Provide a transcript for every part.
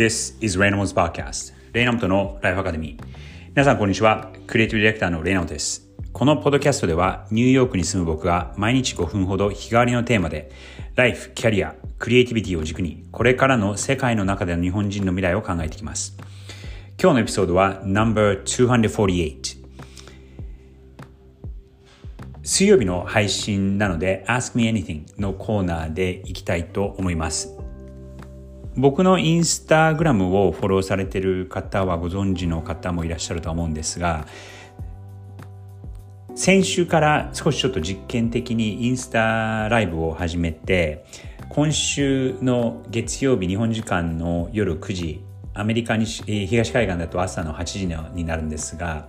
This is Reynolds Podcast レイナムトのライフアカデミー。皆さんこんにちは。クリエイティブディレクターのレイナムトです。このポッドキャストではニューヨークに住む僕が毎日5分ほど日替わりのテーマでライフ、キャリア、クリエイティビティを軸にこれからの世界の中での日本人の未来を考えていきます。今日のエピソードは No.248 水曜日の配信なので Ask Me Anything のコーナーでいきたいと思います。僕のインスタグラムをフォローされてる方はご存知の方もいらっしゃると思うんですが先週から少しちょっと実験的にインスタライブを始めて今週の月曜日日本時間の夜9時アメリカに東海岸だと朝の8時になるんですが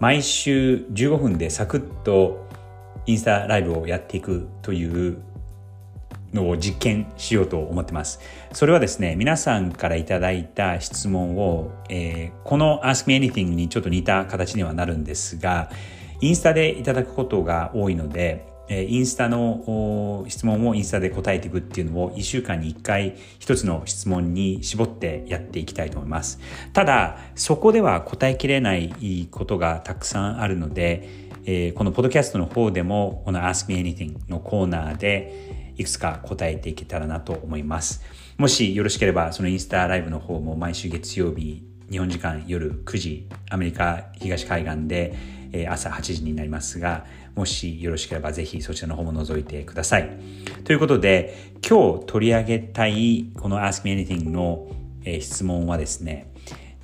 毎週15分でサクッとインスタライブをやっていくというのを実験しようと思ってます。それはですね、皆さんからいただいた質問を、えー、この Ask Me Anything にちょっと似た形にはなるんですが、インスタでいただくことが多いので、インスタの質問をインスタで答えていくっていうのを1週間に1回1つの質問に絞ってやっていきたいと思います。ただ、そこでは答えきれないことがたくさんあるので、このポッドキャストの方でもこの Ask Me Anything のコーナーでいくつか答えていけたらなと思います。もしよろしければ、そのインスタライブの方も毎週月曜日、日本時間夜9時、アメリカ東海岸で、え朝8時になりますが、もしよろしければぜひそちらの方も覗いてください。ということで、今日取り上げたいこの Ask Me Anything の、え質問はですね、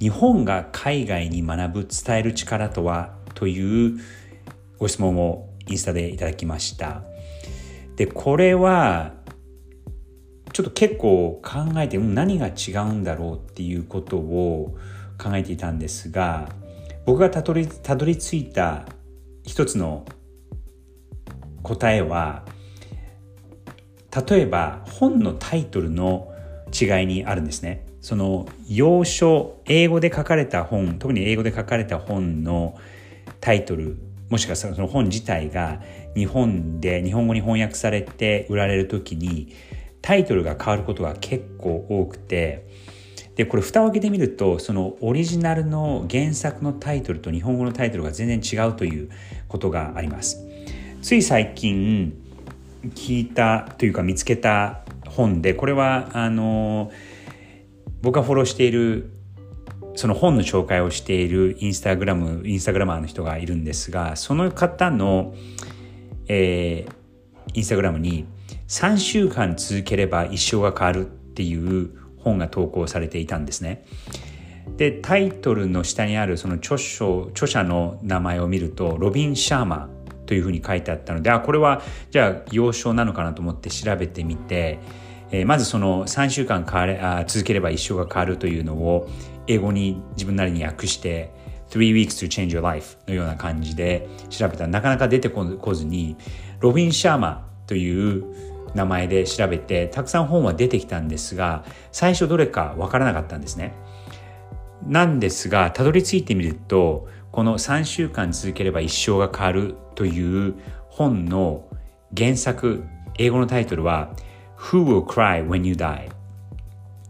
日本が海外に学ぶ伝える力とはというご質問をインスタでいただきました。でこれはちょっと結構考えて何が違うんだろうっていうことを考えていたんですが僕がたどりたどり着いた一つの答えは例えば本のタイトルの違いにあるんですね。その要所英語で書かれた本特に英語で書かれた本のタイトルもしくはその本自体が日本で日本語に翻訳されて売られる時にタイトルが変わることが結構多くてでこれ蓋を開けてみるとそのオリジナルの原作のタイトルと日本語のタイトルが全然違うということがあります。つい最近聞いたというか見つけた本でこれはあの僕がフォローしているその本の紹介をしているインスタグラム、インスタグラマーの人がいるんですが、その方の、えー、インスタグラムに3週間続ければ一生が変わるっていう本が投稿されていたんですね。で、タイトルの下にあるその著書、著者の名前を見ると、ロビン・シャーマンというふうに書いてあったので、あ、これはじゃあ幼少なのかなと思って調べてみて、えー、まずその3週間変われあ続ければ一生が変わるというのを英語に自分なりに訳して3 weeks to change your life のような感じで調べたらなかなか出てこずにロビン・シャーマという名前で調べてたくさん本は出てきたんですが最初どれかわからなかったんですね。なんですがたどり着いてみるとこの3週間続ければ一生が変わるという本の原作英語のタイトルは Who will cry when you die?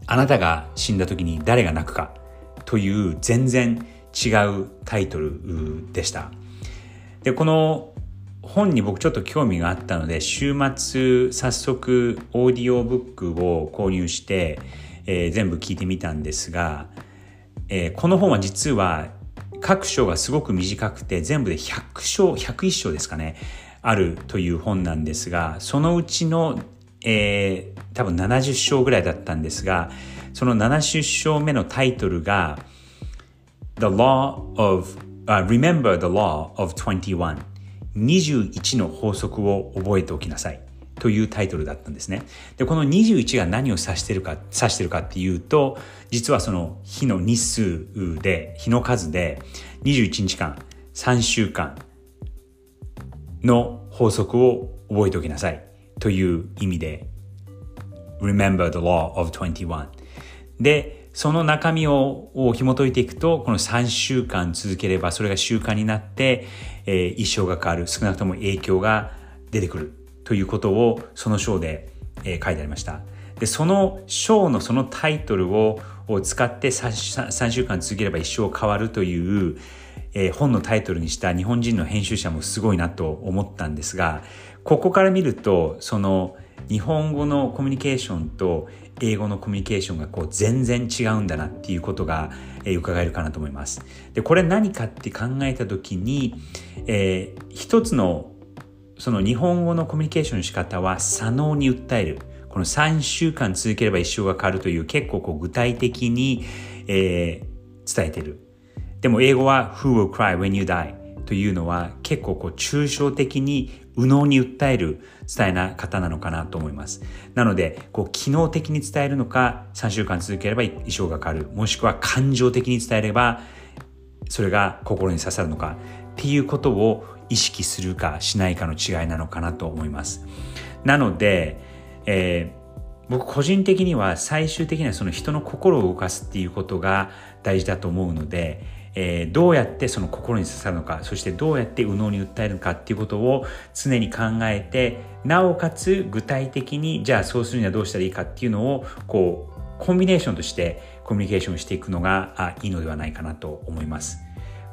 あなたが死んだ時に誰が泣くかという全然違うタイトルでした。で、この本に僕ちょっと興味があったので、週末早速オーディオブックを購入して、えー、全部聞いてみたんですが、えー、この本は実は各章がすごく短くて全部で100章、101章ですかね、あるという本なんですが、そのうちのえー、多分70章ぐらいだったんですが、その70章目のタイトルが The Law of、uh, Remember the Law of 21 21の法則を覚えておきなさいというタイトルだったんですね。で、この21が何を指してるか、指してるかっていうと、実はその日の日数で、日の数で21日間、3週間の法則を覚えておきなさい。という意味で Remember the law of 21でその中身をを紐解いていくとこの3週間続ければそれが習慣になって、えー、一生が変わる少なくとも影響が出てくるということをその章で、えー、書いてありました。でその章のそのタイトルをを使って 3, 3週間続ければ一生変わるという、えー、本のタイトルにした日本人の編集者もすごいなと思ったんですがここから見るとその日本語のコミュニケーションと英語のコミュニケーションがこう全然違うんだなっていうことが、えー、伺えるかなと思います。で、これ何かって考えた時に、えー、一つのその日本語のコミュニケーションの仕方は左脳に訴える。この3週間続ければ一生が変わるという結構こう具体的に、えー、伝えてる。でも英語は Who will cry when you die? というのは結構こう抽象的に右脳に訴える伝えな方なのかなと思います。なので、こう機能的に伝えるのか3週間続ければ一生が変わる。もしくは感情的に伝えればそれが心に刺さるのかっていうことを意識するかしないかの違いなのかなと思います。なので、えー、僕個人的には最終的にはその人の心を動かすっていうことが大事だと思うので、えー、どうやってその心に刺さるのかそしてどうやって右脳に訴えるのかっていうことを常に考えてなおかつ具体的にじゃあそうするにはどうしたらいいかっていうのをこうコンビネーションとしてコミュニケーションしていくのがあいいのではないかなと思います。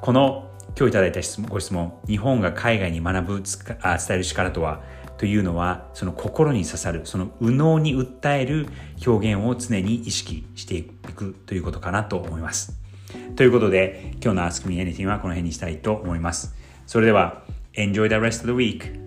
この今日いただいた質問ご質問日本が海外に学ぶあ伝える力とはというのはその心に刺さるその右脳に訴える表現を常に意識していくということかなと思いますということで今日の Ask Me Anything はこの辺にしたいと思いますそれでは Enjoy the rest of the week